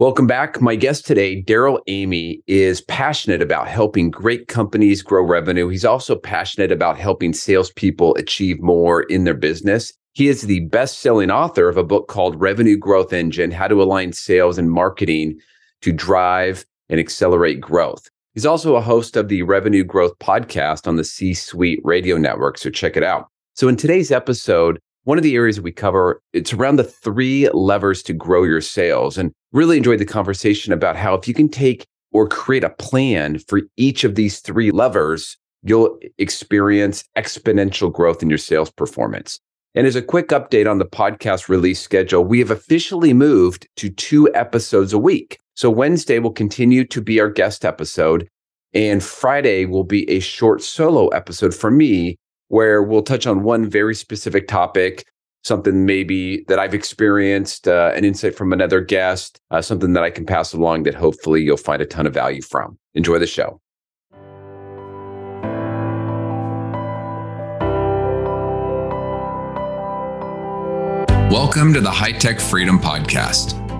Welcome back. My guest today, Darrell Amy, is passionate about helping great companies grow revenue. He's also passionate about helping salespeople achieve more in their business. He is the best selling author of a book called Revenue Growth Engine How to Align Sales and Marketing to Drive and Accelerate Growth. He's also a host of the Revenue Growth podcast on the C Suite Radio Network. So check it out. So in today's episode, one of the areas that we cover it's around the three levers to grow your sales. And really enjoyed the conversation about how if you can take or create a plan for each of these three levers you'll experience exponential growth in your sales performance. And as a quick update on the podcast release schedule we have officially moved to two episodes a week. So wednesday will continue to be our guest episode and friday will be a short solo episode for me where we'll touch on one very specific topic, something maybe that I've experienced, uh, an insight from another guest, uh, something that I can pass along that hopefully you'll find a ton of value from. Enjoy the show. Welcome to the High Tech Freedom Podcast.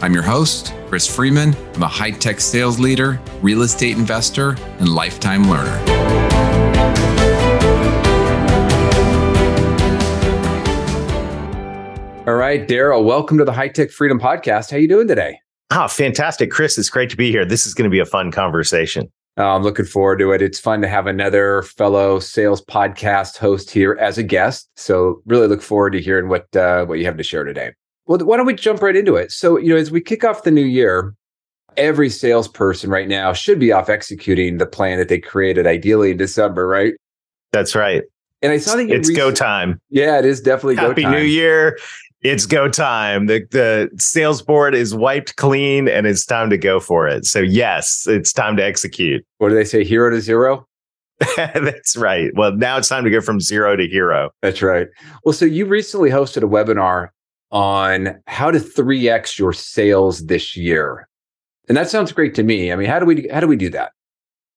I'm your host, Chris Freeman. I'm a high tech sales leader, real estate investor, and lifetime learner. All right, Darrell, welcome to the High Tech Freedom Podcast. How you doing today? Oh, fantastic. Chris, it's great to be here. This is going to be a fun conversation. Oh, I'm looking forward to it. It's fun to have another fellow sales podcast host here as a guest. So really look forward to hearing what uh, what you have to share today. Well, why don't we jump right into it? So, you know, as we kick off the new year, every salesperson right now should be off executing the plan that they created ideally in December, right? That's right. And I saw that it's go time. Yeah, it is definitely Happy go time. Happy New Year. It's go time. The the sales board is wiped clean and it's time to go for it. So yes, it's time to execute. What do they say? Hero to zero? That's right. Well, now it's time to go from zero to hero. That's right. Well, so you recently hosted a webinar on how to 3x your sales this year. And that sounds great to me. I mean, how do we how do we do that?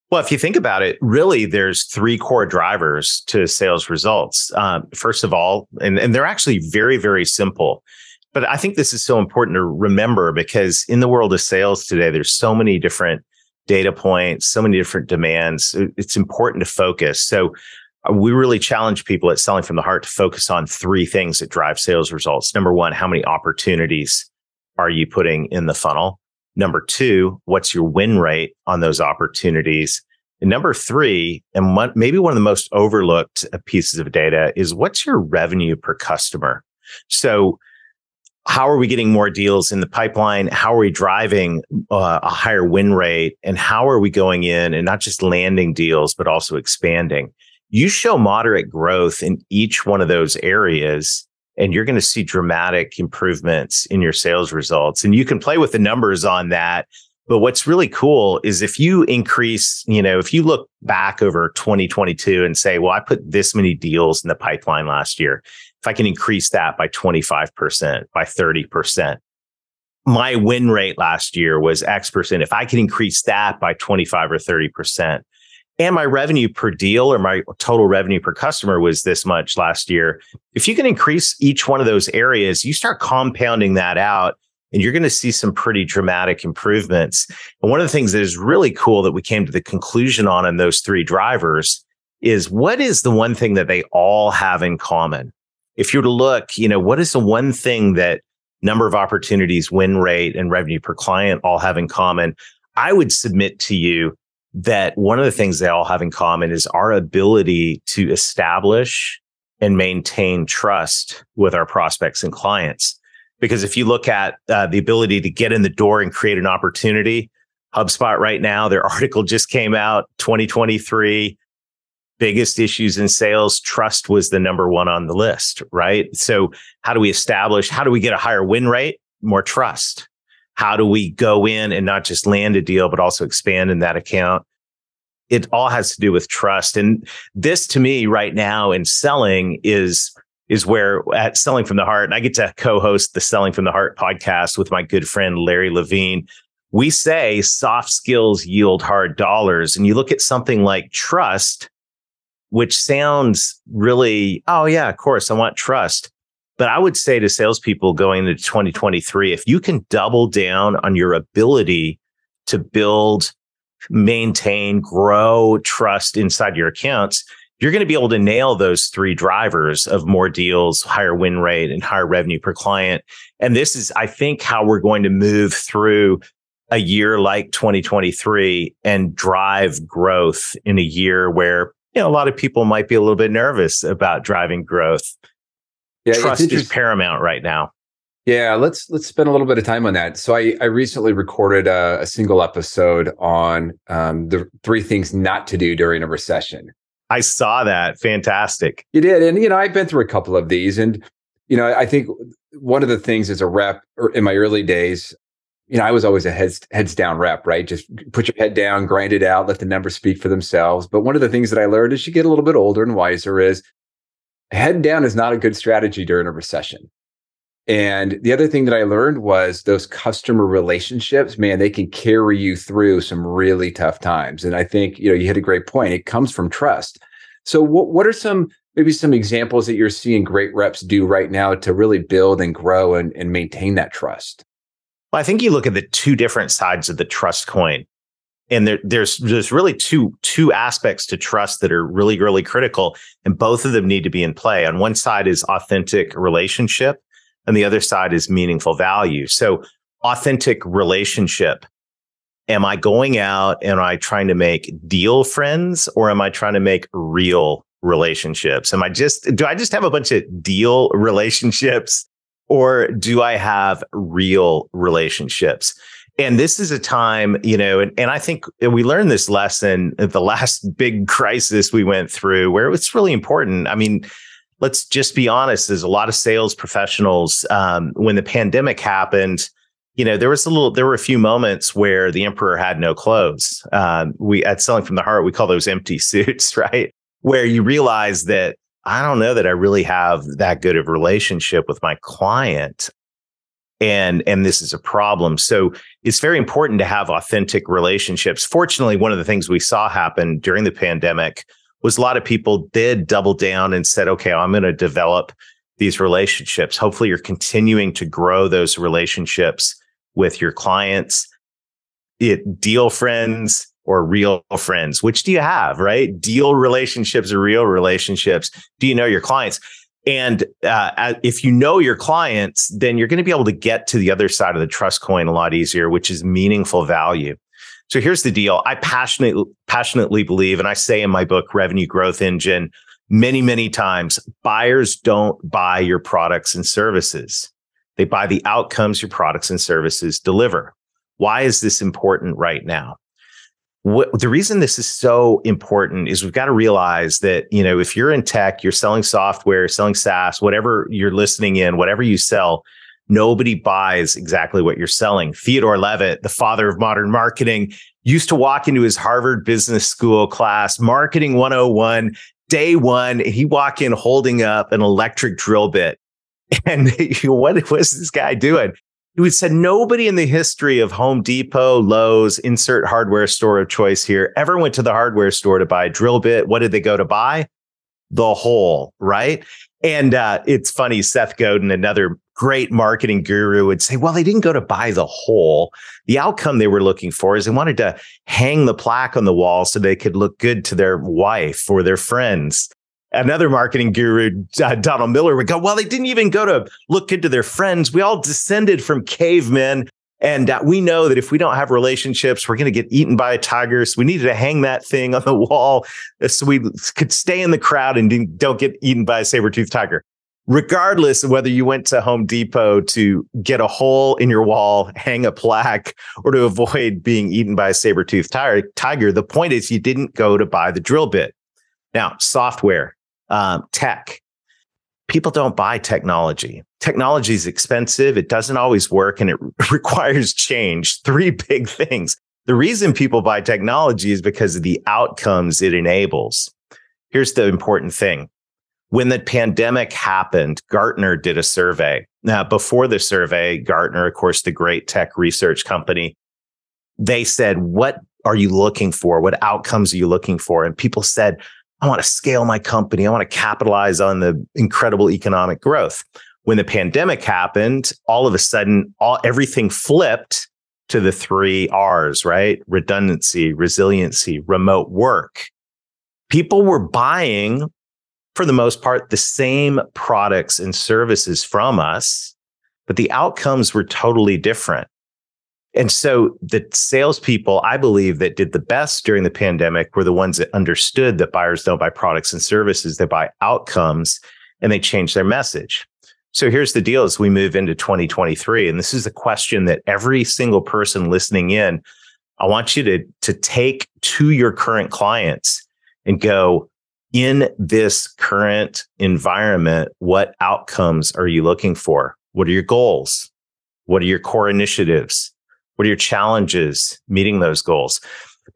Well, if you think about it, really, there's three core drivers to sales results. Um, first of all, and, and they're actually very, very simple. But I think this is so important to remember because in the world of sales today, there's so many different data points, so many different demands. It's important to focus. So we really challenge people at selling from the heart to focus on three things that drive sales results. Number one, how many opportunities are you putting in the funnel? Number two, what's your win rate on those opportunities? And number three, and one, maybe one of the most overlooked pieces of data is what's your revenue per customer? So how are we getting more deals in the pipeline? How are we driving uh, a higher win rate? And how are we going in and not just landing deals, but also expanding? You show moderate growth in each one of those areas and you're going to see dramatic improvements in your sales results and you can play with the numbers on that. But what's really cool is if you increase you know if you look back over 2022 and say well i put this many deals in the pipeline last year. If i can increase that by 25% by 30% my win rate last year was x percent. If i can increase that by 25 or 30% and my revenue per deal or my total revenue per customer was this much last year. If you can increase each one of those areas, you start compounding that out and you're going to see some pretty dramatic improvements. And one of the things that is really cool that we came to the conclusion on in those three drivers is what is the one thing that they all have in common? If you were to look, you know, what is the one thing that number of opportunities, win rate, and revenue per client all have in common? I would submit to you that one of the things they all have in common is our ability to establish and maintain trust with our prospects and clients. Because if you look at uh, the ability to get in the door and create an opportunity, HubSpot right now, their article just came out 2023. Biggest issues in sales, trust was the number one on the list, right? So, how do we establish, how do we get a higher win rate? More trust. How do we go in and not just land a deal, but also expand in that account? It all has to do with trust. And this to me right now in selling is is where at Selling from the Heart, and I get to co-host the Selling from the Heart podcast with my good friend Larry Levine. We say soft skills yield hard dollars. And you look at something like trust, which sounds really, oh yeah, of course, I want trust. But I would say to salespeople going into 2023, if you can double down on your ability to build, maintain, grow trust inside your accounts, you're going to be able to nail those three drivers of more deals, higher win rate, and higher revenue per client. And this is, I think, how we're going to move through a year like 2023 and drive growth in a year where you know a lot of people might be a little bit nervous about driving growth yeah, trust is paramount right now. Yeah, let's let's spend a little bit of time on that. So I I recently recorded a, a single episode on um, the three things not to do during a recession. I saw that. Fantastic. You did, and you know I've been through a couple of these, and you know I think one of the things as a rep er, in my early days, you know I was always a heads heads down rep, right? Just put your head down, grind it out, let the numbers speak for themselves. But one of the things that I learned as you get a little bit older and wiser is head down is not a good strategy during a recession. And the other thing that I learned was those customer relationships, man, they can carry you through some really tough times. And I think, you know, you hit a great point. It comes from trust. So what what are some maybe some examples that you're seeing great reps do right now to really build and grow and, and maintain that trust? Well, I think you look at the two different sides of the trust coin and there, there's there's really two two aspects to trust that are really really critical and both of them need to be in play. On one side is authentic relationship and the other side is meaningful value. So authentic relationship. Am i going out and am i trying to make deal friends or am i trying to make real relationships? Am i just do i just have a bunch of deal relationships or do i have real relationships and this is a time, you know, and, and I think we learned this lesson at the last big crisis we went through where it's really important. I mean, let's just be honest, there's a lot of sales professionals. Um, when the pandemic happened, you know, there was a little, there were a few moments where the emperor had no clothes. Um, we at Selling from the Heart, we call those empty suits, right? Where you realize that I don't know that I really have that good of relationship with my client and and this is a problem. So it's very important to have authentic relationships. Fortunately one of the things we saw happen during the pandemic was a lot of people did double down and said okay i'm going to develop these relationships. Hopefully you're continuing to grow those relationships with your clients it deal friends or real friends which do you have right? Deal relationships or real relationships. Do you know your clients and uh, if you know your clients, then you're going to be able to get to the other side of the trust coin a lot easier, which is meaningful value. So here's the deal. I passionately, passionately believe, and I say in my book, Revenue Growth Engine, many, many times, buyers don't buy your products and services. They buy the outcomes your products and services deliver. Why is this important right now? What, the reason this is so important is we've got to realize that you know if you're in tech you're selling software selling saas whatever you're listening in whatever you sell nobody buys exactly what you're selling. Theodore levitt the father of modern marketing used to walk into his harvard business school class marketing 101 day one he walk in holding up an electric drill bit. And what was this guy doing we said nobody in the history of Home Depot, Lowe's, insert hardware store of choice here, ever went to the hardware store to buy a drill bit. What did they go to buy? The hole, right? And uh, it's funny, Seth Godin, another great marketing guru, would say, well, they didn't go to buy the hole. The outcome they were looking for is they wanted to hang the plaque on the wall so they could look good to their wife or their friends another marketing guru, uh, Donald Miller, would go, Well, they didn't even go to look into their friends. We all descended from cavemen. And uh, we know that if we don't have relationships, we're going to get eaten by a tiger. So we needed to hang that thing on the wall so we could stay in the crowd and don't get eaten by a saber toothed tiger. Regardless of whether you went to Home Depot to get a hole in your wall, hang a plaque, or to avoid being eaten by a saber toothed tiger, the point is you didn't go to buy the drill bit. Now, software, um, tech. People don't buy technology. technology is expensive. It doesn't always work and it requires change. Three big things. The reason people buy technology is because of the outcomes it enables. Here's the important thing. When the pandemic happened, Gartner did a survey. Now, before the survey, Gartner, of course, the great tech research company, they said, What are you looking for? What outcomes are you looking for? And people said, I want to scale my company. I want to capitalize on the incredible economic growth. When the pandemic happened, all of a sudden, all everything flipped to the three R's, right? Redundancy, resiliency, remote work. People were buying, for the most part, the same products and services from us, but the outcomes were totally different. And so the salespeople, I believe, that did the best during the pandemic were the ones that understood that buyers don't buy products and services, they buy outcomes, and they change their message. So here's the deal as we move into 2023. And this is a question that every single person listening in, I want you to, to take to your current clients and go, in this current environment, what outcomes are you looking for? What are your goals? What are your core initiatives? What are your challenges meeting those goals?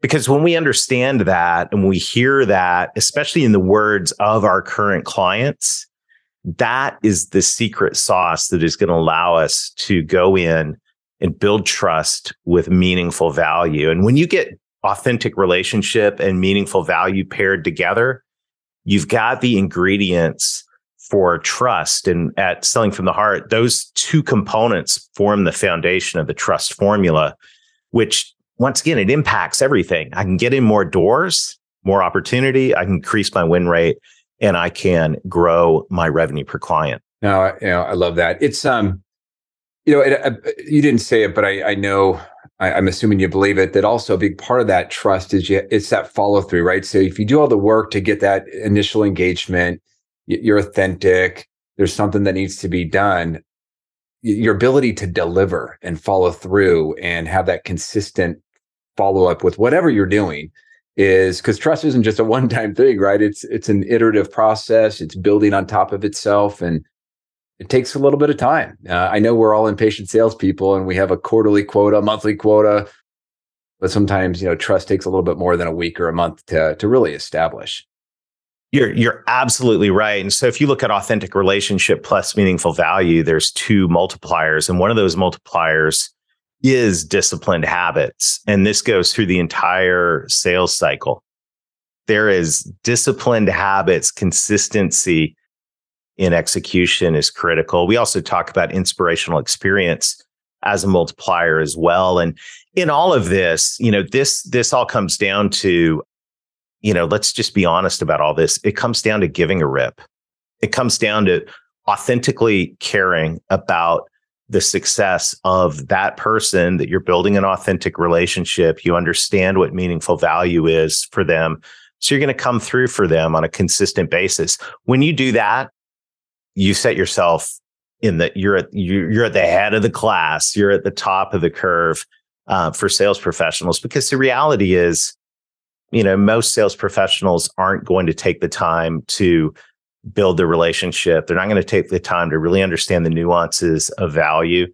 Because when we understand that and we hear that, especially in the words of our current clients, that is the secret sauce that is going to allow us to go in and build trust with meaningful value. And when you get authentic relationship and meaningful value paired together, you've got the ingredients for trust. And at selling from the heart, those two components form the foundation of the trust formula, which once again, it impacts everything. I can get in more doors, more opportunity. I can increase my win rate and I can grow my revenue per client. No, you know, I love that. It's um, you know, it, uh, you didn't say it, but I, I know I, am assuming you believe it. That also a big part of that trust is you, it's that follow through, right? So if you do all the work to get that initial engagement, you're authentic. There's something that needs to be done. Your ability to deliver and follow through and have that consistent follow up with whatever you're doing is because trust isn't just a one time thing, right? It's it's an iterative process. It's building on top of itself, and it takes a little bit of time. Uh, I know we're all impatient salespeople, and we have a quarterly quota, monthly quota, but sometimes you know trust takes a little bit more than a week or a month to to really establish. You're you're absolutely right. And so if you look at authentic relationship plus meaningful value, there's two multipliers, and one of those multipliers is disciplined habits. And this goes through the entire sales cycle. There is disciplined habits, consistency in execution is critical. We also talk about inspirational experience as a multiplier as well. And in all of this, you know, this this all comes down to, you know, let's just be honest about all this. It comes down to giving a rip. It comes down to authentically caring about the success of that person that you're building an authentic relationship. You understand what meaningful value is for them. So you're going to come through for them on a consistent basis. When you do that, you set yourself in the you're at you're at the head of the class. You're at the top of the curve uh, for sales professionals because the reality is, you know, most sales professionals aren't going to take the time to build the relationship. They're not going to take the time to really understand the nuances of value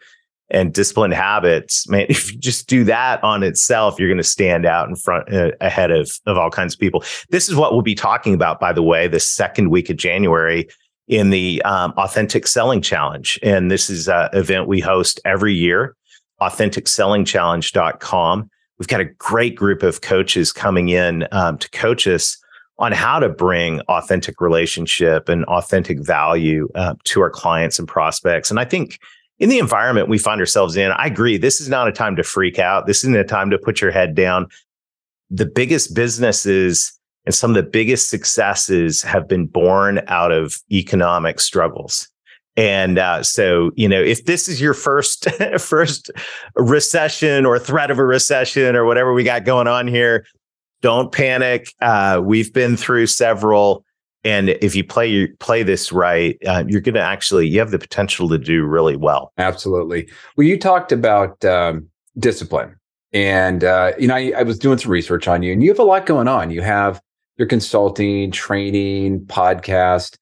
and disciplined habits. Man, if you just do that on itself, you're going to stand out in front uh, ahead of of all kinds of people. This is what we'll be talking about, by the way, the second week of January in the um, Authentic Selling Challenge, and this is an event we host every year. AuthenticSellingChallenge.com. We've got a great group of coaches coming in um, to coach us on how to bring authentic relationship and authentic value uh, to our clients and prospects. And I think in the environment we find ourselves in, I agree, this is not a time to freak out. This isn't a time to put your head down. The biggest businesses and some of the biggest successes have been born out of economic struggles. And uh, so, you know, if this is your first first recession or threat of a recession or whatever we got going on here, don't panic. Uh, we've been through several, and if you play play this right, uh, you're going to actually you have the potential to do really well. Absolutely. Well, you talked about um, discipline, and uh, you know, I, I was doing some research on you, and you have a lot going on. You have your consulting, training, podcast.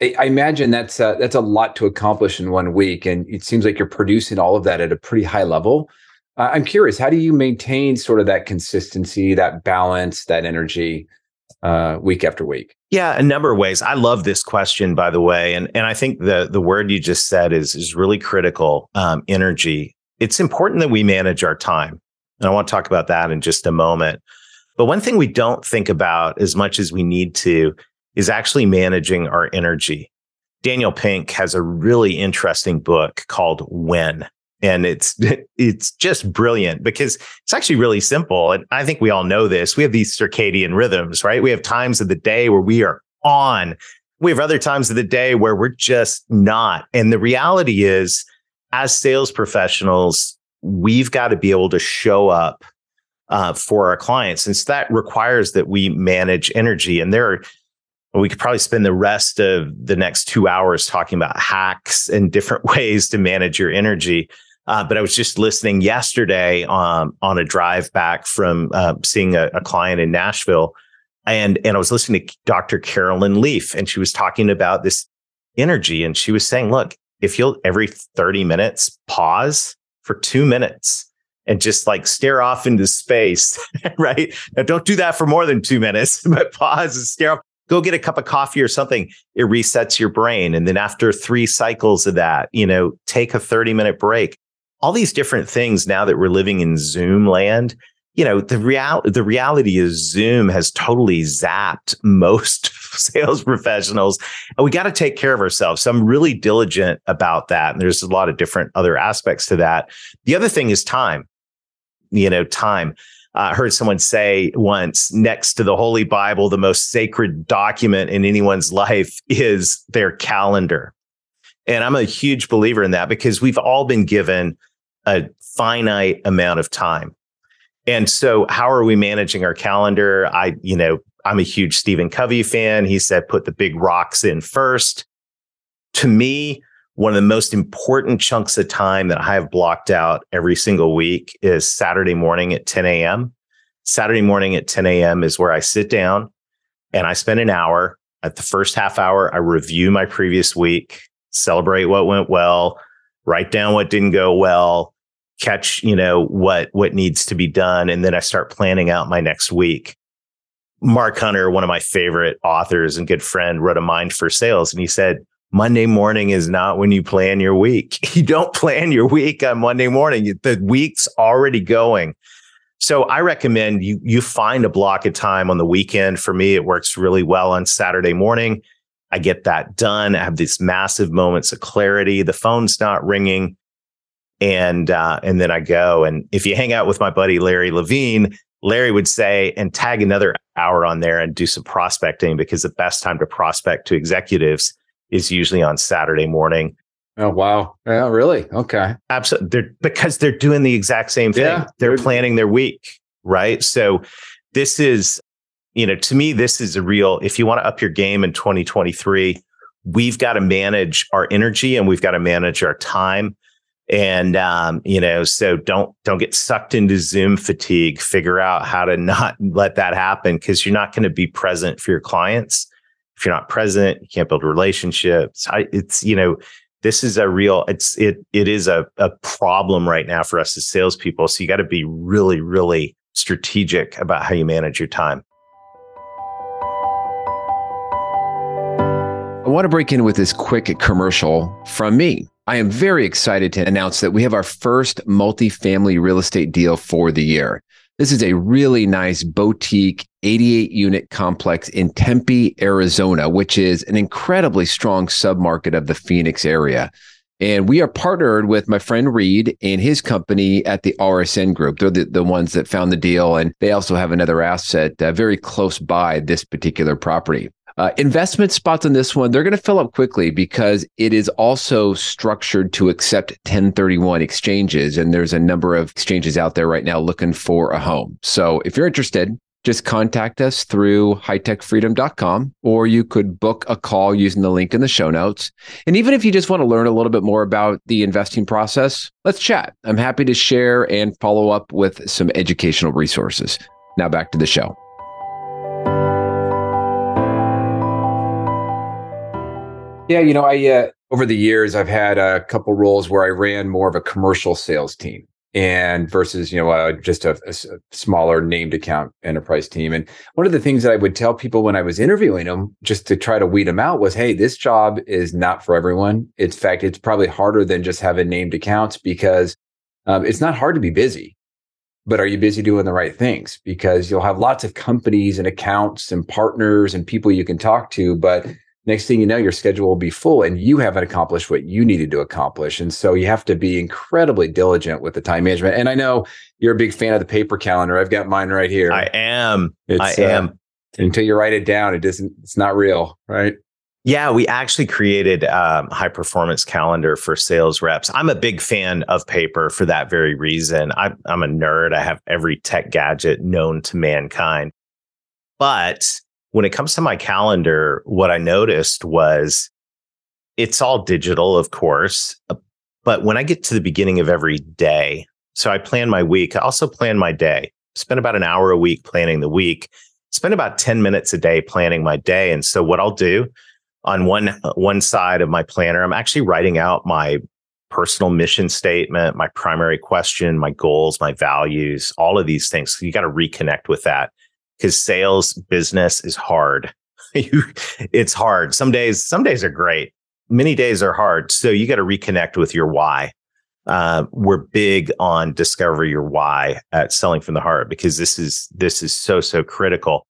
I imagine that's a, that's a lot to accomplish in one week, and it seems like you're producing all of that at a pretty high level. Uh, I'm curious, how do you maintain sort of that consistency, that balance, that energy uh, week after week? Yeah, a number of ways. I love this question, by the way, and and I think the the word you just said is is really critical. Um, energy. It's important that we manage our time, and I want to talk about that in just a moment. But one thing we don't think about as much as we need to is actually managing our energy. Daniel Pink has a really interesting book called When. And it's it's just brilliant because it's actually really simple. And I think we all know this. We have these circadian rhythms, right? We have times of the day where we are on. We have other times of the day where we're just not. And the reality is, as sales professionals, we've got to be able to show up uh, for our clients. And so that requires that we manage energy. And there are we could probably spend the rest of the next two hours talking about hacks and different ways to manage your energy. Uh, but I was just listening yesterday um, on a drive back from uh, seeing a, a, client in Nashville, and and I was listening to Dr. Caroline Leaf, and she was talking about this energy, and she was saying, "Look, if you'll every thirty minutes pause for two minutes and just like stare off into space, right? Now, don't do that for more than two minutes, but pause and stare off go get a cup of coffee or something. It resets your brain. And then after three cycles of that, you know, take a 30 minute break. All these different things now that we're living in Zoom land, you know, the real the reality is Zoom has totally zapped most sales professionals. And we got to take care of ourselves. So I'm really diligent about that. And there's a lot of different other aspects to that. The other thing is time. You know, time uh, heard someone say once next to the Holy Bible, the most sacred document in anyone's life is their calendar. And I'm a huge believer in that because we've all been given a finite amount of time. And so, how are we managing our calendar? I, you know, I'm a huge Stephen Covey fan. He said, put the big rocks in first. To me, one of the most important chunks of time that I have blocked out every single week is Saturday morning at 10 a.m. Saturday morning at 10 a.m. is where I sit down and I spend an hour. At the first half hour, I review my previous week, celebrate what went well, write down what didn't go well, catch, you know, what what needs to be done, and then I start planning out my next week. Mark Hunter, one of my favorite authors and good friend, wrote a mind for sales, and he said, Monday morning is not when you plan your week. You don't plan your week on Monday morning. The week's already going. So I recommend you you find a block of time on the weekend. For me, it works really well on Saturday morning. I get that done. I have these massive moments of clarity. The phone's not ringing, and uh, and then I go. And if you hang out with my buddy Larry Levine, Larry would say, and tag another hour on there and do some prospecting because the best time to prospect to executives is usually on Saturday morning. Oh wow! Yeah, really? Okay. Absolutely. They're because they're doing the exact same thing. Yeah, they're planning their week, right? So this is, you know, to me, this is a real. If you want to up your game in 2023, we've got to manage our energy and we've got to manage our time. And um, you know, so don't don't get sucked into Zoom fatigue. Figure out how to not let that happen because you're not going to be present for your clients if you're not present, you can't build relationships. I, it's, you know, this is a real, it's, it, it is a, a problem right now for us as salespeople. So you got to be really, really strategic about how you manage your time. I want to break in with this quick commercial from me. I am very excited to announce that we have our first multifamily real estate deal for the year. This is a really nice boutique 88 unit complex in Tempe, Arizona, which is an incredibly strong submarket of the Phoenix area. And we are partnered with my friend Reed and his company at the RSN Group. They're the, the ones that found the deal. And they also have another asset uh, very close by this particular property. Uh, investment spots on this one, they're going to fill up quickly because it is also structured to accept 1031 exchanges. And there's a number of exchanges out there right now looking for a home. So if you're interested, just contact us through hightechfreedom.com or you could book a call using the link in the show notes. And even if you just want to learn a little bit more about the investing process, let's chat. I'm happy to share and follow up with some educational resources. Now back to the show. Yeah, you know, I uh, over the years I've had a couple roles where I ran more of a commercial sales team and versus you know uh, just a, a, smaller named account enterprise team. And one of the things that i would tell people when i was interviewing them just to try to weed them out was hey this job is not for everyone. In fact it's probably harder than just having named accounts because um, it's not hard to be busy but are you busy doing the right things? Because you'll have lots of companies and accounts and partners and people you can talk to but next thing you know your schedule will be full and you haven't accomplished what you needed to accomplish and so you have to be incredibly diligent with the time management and i know you're a big fan of the paper calendar i've got mine right here i am it's, i uh, am until you write it down it doesn't it's not real right yeah, we actually created um, high performance calendar for sales reps. I'm a big fan of paper for that very reason. I, I'm a nerd. I have every tech gadget known to mankind. But when it comes to my calendar, what I noticed was it's all digital, of course. Uh, but when I get to the beginning of every day, so I plan my week, I also plan my day, spend about an hour a week planning the week, spend about 10 minutes a day planning my day. And so what I'll do on one, uh, one side of my planner, I'm actually writing out my personal mission statement, my primary question, my goals, my values, all of these things. So you got to reconnect with that because sales business is hard. it's hard. Some days, some days are great. Many days are hard. So you got to reconnect with your why. Uh, we're big on discover your why at selling from the heart because this is this is so so critical.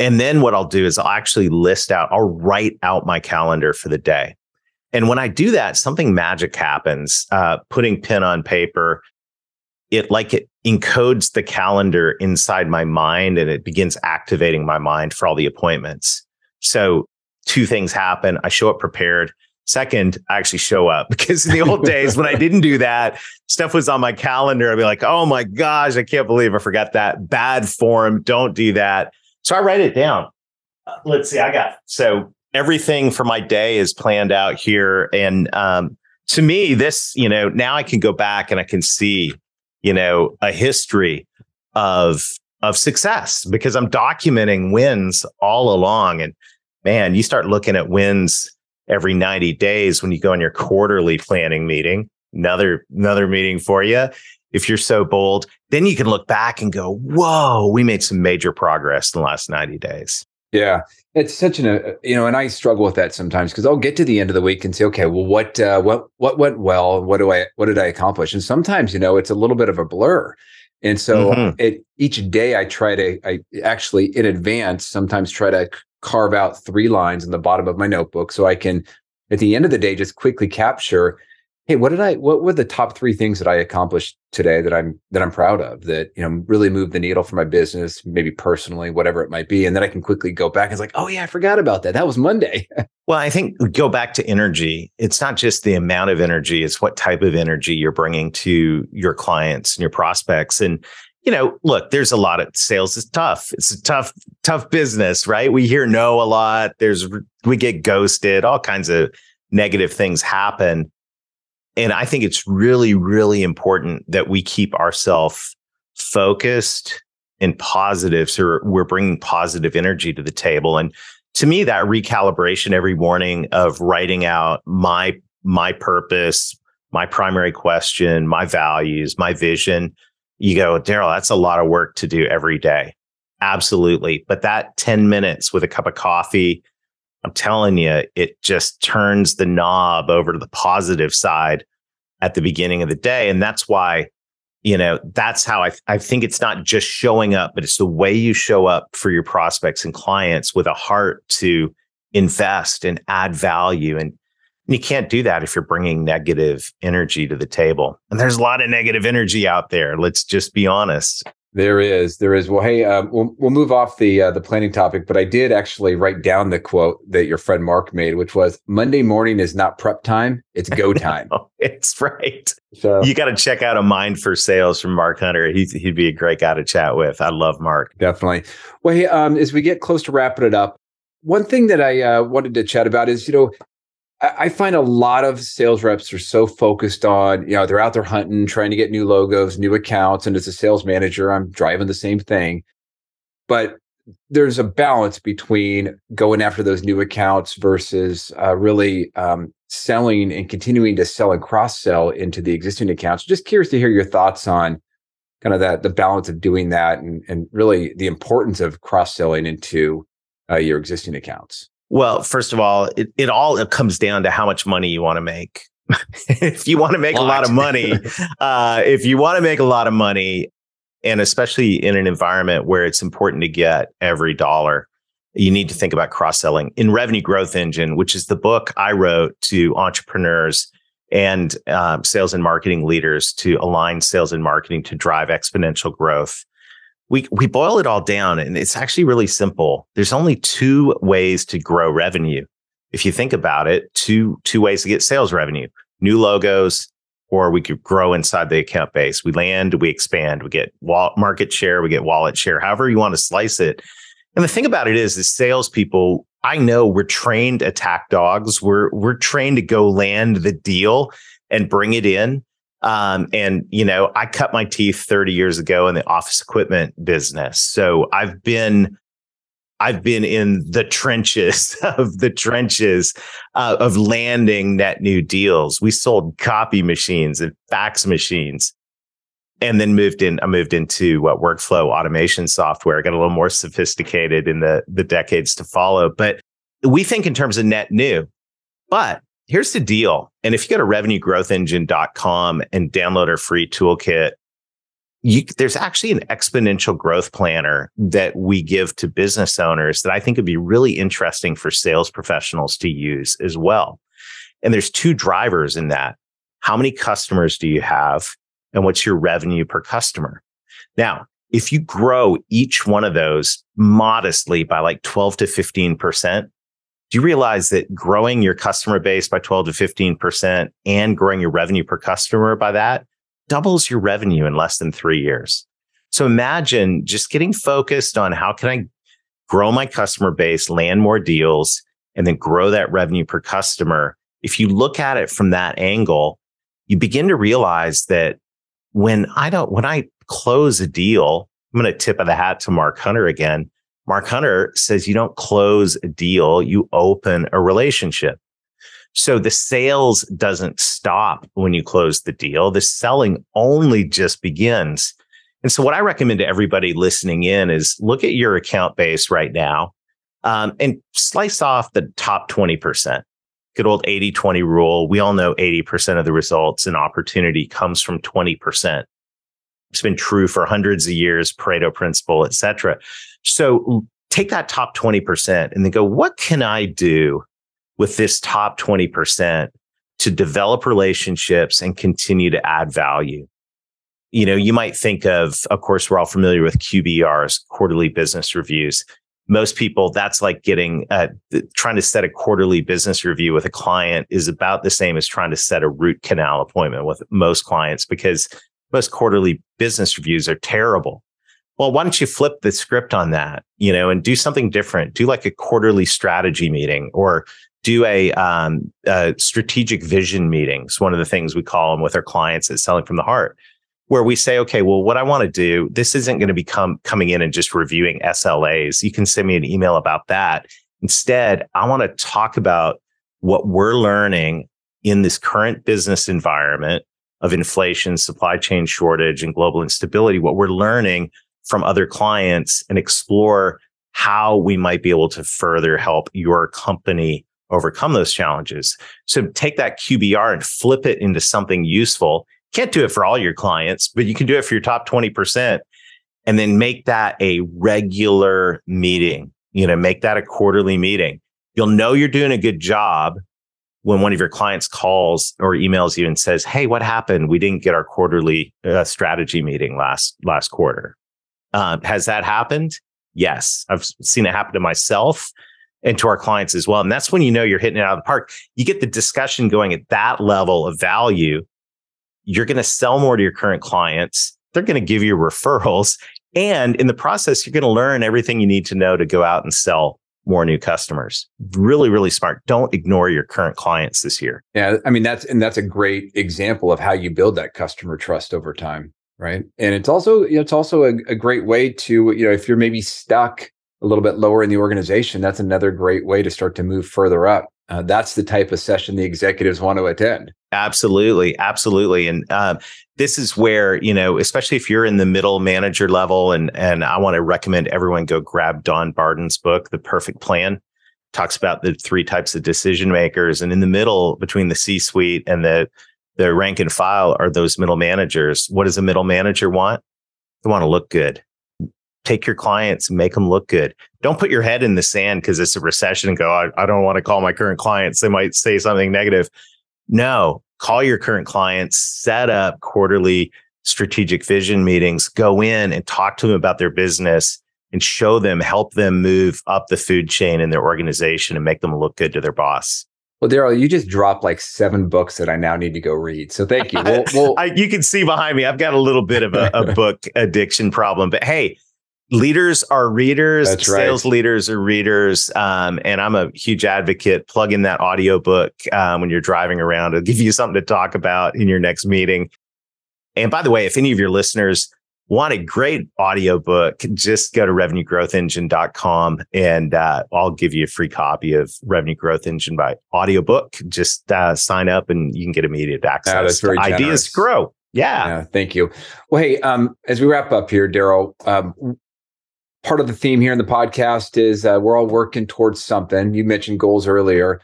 And then what I'll do is I'll actually list out, I'll write out my calendar for the day. And when I do that, something magic happens. Uh, putting pen on paper, it like it encodes the calendar inside my mind and it begins activating my mind for all the appointments. So two things happen. I show up prepared. Second, I actually show up because in the old days when I didn't do that, stuff was on my calendar. I'd be like, oh my gosh, I can't believe I forgot that. Bad form. Don't do that. So I write it down. Uh, let's see. I got so everything for my day is planned out here. And um, to me, this, you know, now I can go back and I can see you know, a history of of success because I'm documenting wins all along. And man, you start looking at wins every 90 days when you go on your quarterly planning meeting. Another another meeting for you. If you're so bold, then you can look back and go, "Whoa, we made some major progress in the last 90 days." Yeah, it's such an uh, you know, and I struggle with that sometimes because I'll get to the end of the week and say, okay, well, what uh, what what went well? What do I what did I accomplish? And sometimes you know, it's a little bit of a blur. And so mm-hmm. it, each day I try to I actually in advance sometimes try to carve out three lines in the bottom of my notebook so I can at the end of the day just quickly capture hey what did i what were the top three things that i accomplished today that i'm that i'm proud of that you know really moved the needle for my business maybe personally whatever it might be and then i can quickly go back and it's like oh yeah i forgot about that. That was monday. Well i think go back to energy. It's not just the amount of energy it's what type of energy you're bringing to your clients and your prospects and you know look there's a lot of sales is tough. It's a tough tough business right? We hear no a lot. There's we get ghosted. All kinds of negative things happen and I think it's really, really important that we keep ourselves focused and positive. So we're bringing positive energy to the table. And to me, that recalibration every morning of writing out my, my purpose, my primary question, my values, my vision, you go, Darrell, that's a lot of work to do every day. Absolutely. But that 10 minutes with a cup of coffee, I'm telling you, it just turns the knob over to the positive side at the beginning of the day. And that's why, you know, that's how I, I think it's not just showing up, but it's the way you show up for your prospects and clients with a heart to invest and add value. And you can't do that if you're bringing negative energy to the table. And there's a lot of negative energy out there. Let's just be honest. There is, there is. Well, hey, um, we'll we'll move off the uh, the planning topic, but I did actually write down the quote that your friend Mark made, which was Monday morning is not prep time; it's go time. it's right. So you got to check out a mind for sales from Mark Hunter. He's, he'd be a great guy to chat with. I love Mark. Definitely. Well, hey, um, as we get close to wrapping it up, one thing that I uh, wanted to chat about is, you know, I find a lot of sales reps are so focused on, you know, they're out there hunting, trying to get new logos, new accounts. And as a sales manager, I'm driving the same thing. But there's a balance between going after those new accounts versus uh, really um, selling and continuing to sell and cross sell into the existing accounts. Just curious to hear your thoughts on kind of that the balance of doing that and, and really the importance of cross selling into uh, your existing accounts. Well, first of all, it, it all it comes down to how much money you want to make. if you want to make a lot of money, uh, if you want to make a lot of money, and especially in an environment where it's important to get every dollar, you need to think about cross selling in Revenue Growth Engine, which is the book I wrote to entrepreneurs and uh, sales and marketing leaders to align sales and marketing to drive exponential growth. We we boil it all down, and it's actually really simple. There's only two ways to grow revenue. If you think about it, two two ways to get sales revenue: new logos, or we could grow inside the account base. We land, we expand, we get market share, we get wallet share. However you want to slice it and the thing about it is, is salespeople, I know we're trained attack dogs. We're we're trained to go land the deal and bring it in. Um, and you know, I cut my teeth 30 years ago in the office equipment business. So I've been I've been in the trenches of the trenches uh, of landing net new deals. We sold copy machines and fax machines and then moved in i moved into what workflow automation software got a little more sophisticated in the the decades to follow but we think in terms of net new but here's the deal and if you go to revenuegrowthengine.com and download our free toolkit you, there's actually an exponential growth planner that we give to business owners that I think would be really interesting for sales professionals to use as well. And there's two drivers in that. How many customers do you have? and what's your revenue per customer. Now, if you grow each one of those modestly by like 12 to 15%, do you realize that growing your customer base by 12 to 15% and growing your revenue per customer by that doubles your revenue in less than three years? So imagine just getting focused on how can I grow my customer base, land more deals, and then grow that revenue per customer. If you look at it from that angle, you begin to realize that when I don't, when I close a deal, I'm going to tip of the hat to Mark Hunter again. Mark Hunter says you don't close a deal, you open a relationship. So the sales doesn't stop when you close the deal. The selling only just begins. And so what I recommend to everybody listening in is look at your account base right now um, and slice off the top 20% good old 80 20 rule. We all know 80% of the results and opportunity comes from 20%. It's been true for hundreds of years, Pareto principle, et cetera. So take that top 20% and then go, what can I do with this top 20% to develop relationships and continue to add value? You know, you might think of, of course, we're all familiar with QBRs, quarterly business reviews most people that's like getting uh, trying to set a quarterly business review with a client is about the same as trying to set a root canal appointment with most clients because most quarterly business reviews are terrible well why don't you flip the script on that you know and do something different do like a quarterly strategy meeting or do a, um, a strategic vision meetings one of the things we call them with our clients is selling from the heart where we say, okay, well, what I want to do, this isn't going to become coming in and just reviewing SLAs. You can send me an email about that. Instead, I want to talk about what we're learning in this current business environment of inflation, supply chain shortage, and global instability, what we're learning from other clients and explore how we might be able to further help your company overcome those challenges. So take that QBR and flip it into something useful can't do it for all your clients, but you can do it for your top 20% and then make that a regular meeting. You know, make that a quarterly meeting. You'll know you're doing a good job when one of your clients calls or emails you and says, "Hey, what happened? We didn't get our quarterly uh, strategy meeting last last quarter." Um, has that happened? Yes, I've seen it happen to myself and to our clients as well. And that's when you know you're hitting it out of the park. You get the discussion going at that level of value you're going to sell more to your current clients. They're going to give you referrals. And in the process, you're going to learn everything you need to know to go out and sell more new customers. Really, really smart. Don't ignore your current clients this year. Yeah. I mean, that's, and that's a great example of how you build that customer trust over time. Right. And it's also, you know, it's also a, a great way to, you know, if you're maybe stuck a little bit lower in the organization, that's another great way to start to move further up. Uh, that's the type of session the executives want to attend. Absolutely, absolutely, and uh, this is where you know, especially if you're in the middle manager level, and and I want to recommend everyone go grab Don Barden's book, The Perfect Plan. Talks about the three types of decision makers, and in the middle between the C-suite and the the rank and file are those middle managers. What does a middle manager want? They want to look good take your clients make them look good. Don't put your head in the sand because it's a recession and go, I, I don't want to call my current clients. They might say something negative. No, call your current clients, set up quarterly strategic vision meetings, go in and talk to them about their business and show them, help them move up the food chain in their organization and make them look good to their boss. Well, Darrell, you just dropped like seven books that I now need to go read. So thank you. We'll, we'll... I, you can see behind me, I've got a little bit of a, a book addiction problem, but hey, leaders are readers That's sales right. leaders are readers um, and i'm a huge advocate plug in that audiobook um, when you're driving around it'll give you something to talk about in your next meeting and by the way if any of your listeners want a great audiobook just go to revenuegrowthengine.com and uh, i'll give you a free copy of revenue growth engine by audiobook just uh, sign up and you can get immediate access very ideas grow yeah. Yeah, thank you. Well, hey, um, as we wrap up here, Darrell, um, part of the theme here in the podcast is uh, we're all working towards something. You mentioned goals earlier,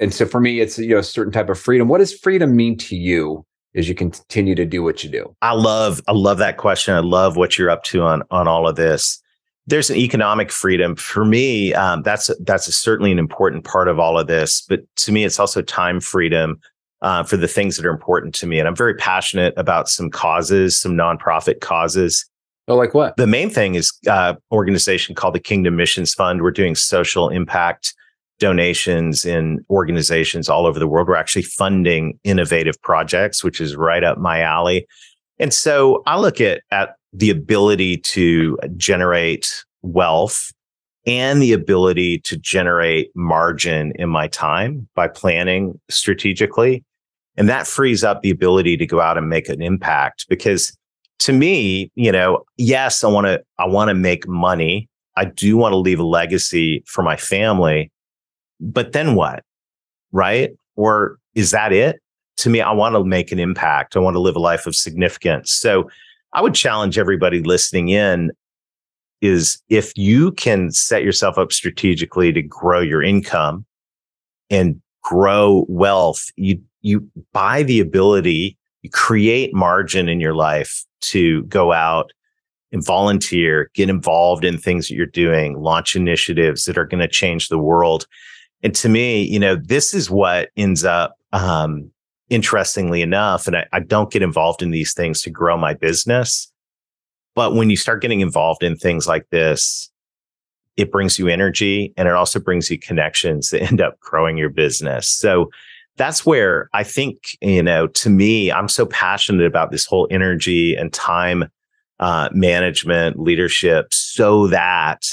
and so for me, it's you know a certain type of freedom. What does freedom mean to you as you continue to do what you do? I love I love that question. I love what you're up to on on all of this. There's an economic freedom for me. Um, that's that's a, certainly an important part of all of this. But to me, it's also time freedom uh, for the things that are important to me. And I'm very passionate about some causes, some nonprofit causes. Oh, like what? The main thing is uh, organization called the Kingdom Missions Fund. We're doing social impact donations in organizations all over the world. We're actually funding innovative projects, which is right up my alley. And so I look at at the ability to generate wealth and the ability to generate margin in my time by planning strategically. And that frees up the ability to go out and make an impact because to me, you know, yes, I want to, I want to make money. I do want to leave a legacy for my family, but then what? Right? Or is that it? To me, I want to make an impact. I want to live a life of significance. So I would challenge everybody listening in is if you can set yourself up strategically to grow your income and grow wealth, you you buy the ability, you create margin in your life to go out and volunteer, get involved in things that you're doing, launch initiatives that are going to change the world. And to me, you know, this is what ends up um, interestingly enough, and I, I don't get involved in these things to grow my business. But when you start getting involved in things like this, it brings you energy and it also brings you connections that end up growing your business. So that's where I think, you know, to me, I'm so passionate about this whole energy and time uh, management, leadership, so that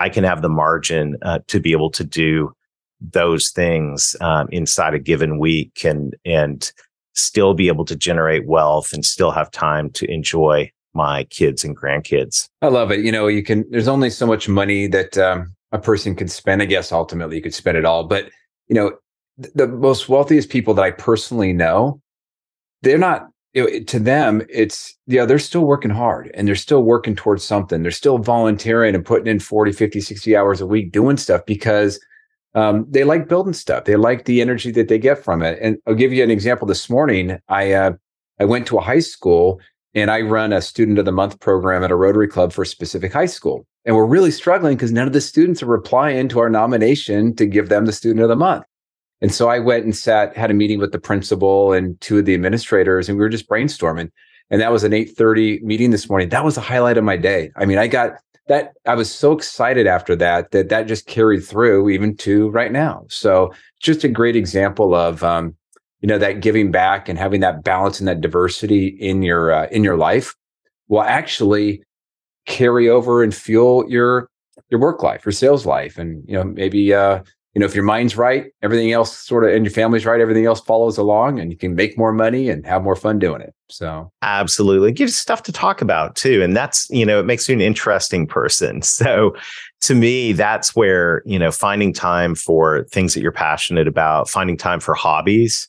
I can have the margin uh, to be able to do those things um, inside a given week and and still be able to generate wealth and still have time to enjoy my kids and grandkids. I love it. You know, you can. There's only so much money that um, a person can spend. I guess ultimately you could spend it all, but you know, th- the most wealthiest people that I personally know, they're not. To them, it's yeah, they're still working hard and they're still working towards something. They're still volunteering and putting in 40, 50, 60 hours a week doing stuff because um, they like building stuff. They like the energy that they get from it. And I'll give you an example. This morning, I uh, I went to a high school and I run a student of the month program at a Rotary Club for a specific high school. And we're really struggling because none of the students are replying to our nomination to give them the student of the month. And so I went and sat, had a meeting with the principal and two of the administrators, and we were just brainstorming. And that was an 8:30 meeting this morning. That was the highlight of my day. I mean, I got that I was so excited after that that that just carried through even to right now. So just a great example of um, you know that giving back and having that balance and that diversity in your uh, in your life will actually carry over and fuel your your work life your sales life and you know maybe uh you know, if your mind's right, everything else sort of, and your family's right, everything else follows along and you can make more money and have more fun doing it. So, absolutely. It gives stuff to talk about too. And that's, you know, it makes you an interesting person. So, to me, that's where, you know, finding time for things that you're passionate about, finding time for hobbies.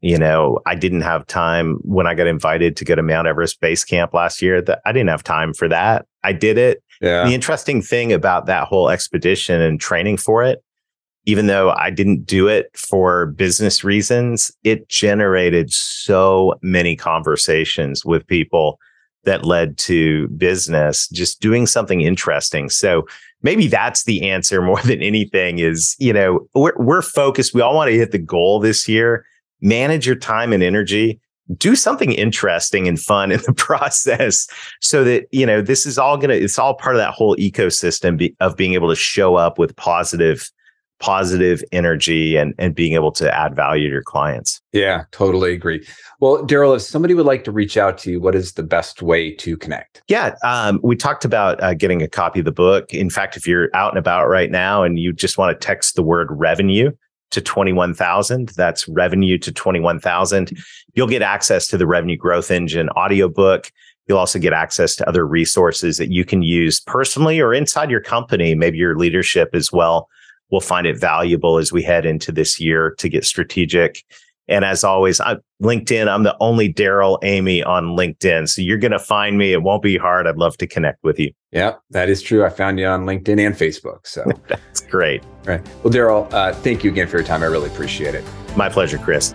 You know, I didn't have time when I got invited to go to Mount Everest base camp last year that I didn't have time for that. I did it. Yeah. The interesting thing about that whole expedition and training for it even though I didn't do it for business reasons, it generated so many conversations with people that led to business, just doing something interesting. So maybe that's the answer more than anything is, you know, we're, we're focused. We all want to hit the goal this year. Manage your time and energy. Do something interesting and fun in the process so that, you know, this is all going to, it's all part of that whole ecosystem be, of being able to show up with positive positive energy and, and being able to add value to your clients. Yeah, totally agree. Well, Darrell, if somebody would like to reach out to you, what is the best way to connect? Yeah, um, we talked about uh, getting a copy of the book. In fact, if you're out and about right now and you just want to text the word revenue to 21,000, that's revenue to 21,000, you'll get access to the Revenue Growth Engine audiobook. You'll also get access to other resources that you can use personally or inside your company, maybe your leadership as well we'll find it valuable as we head into this year to get strategic. And as always, I, LinkedIn, I'm the only Darrell Amy on LinkedIn. So you're going to find me. It won't be hard. I'd love to connect with you. Yeah, that is true. I found you on LinkedIn and Facebook. So that's great. All right. Well, Darrell, uh, thank you again for your time. I really appreciate it. My pleasure, Chris.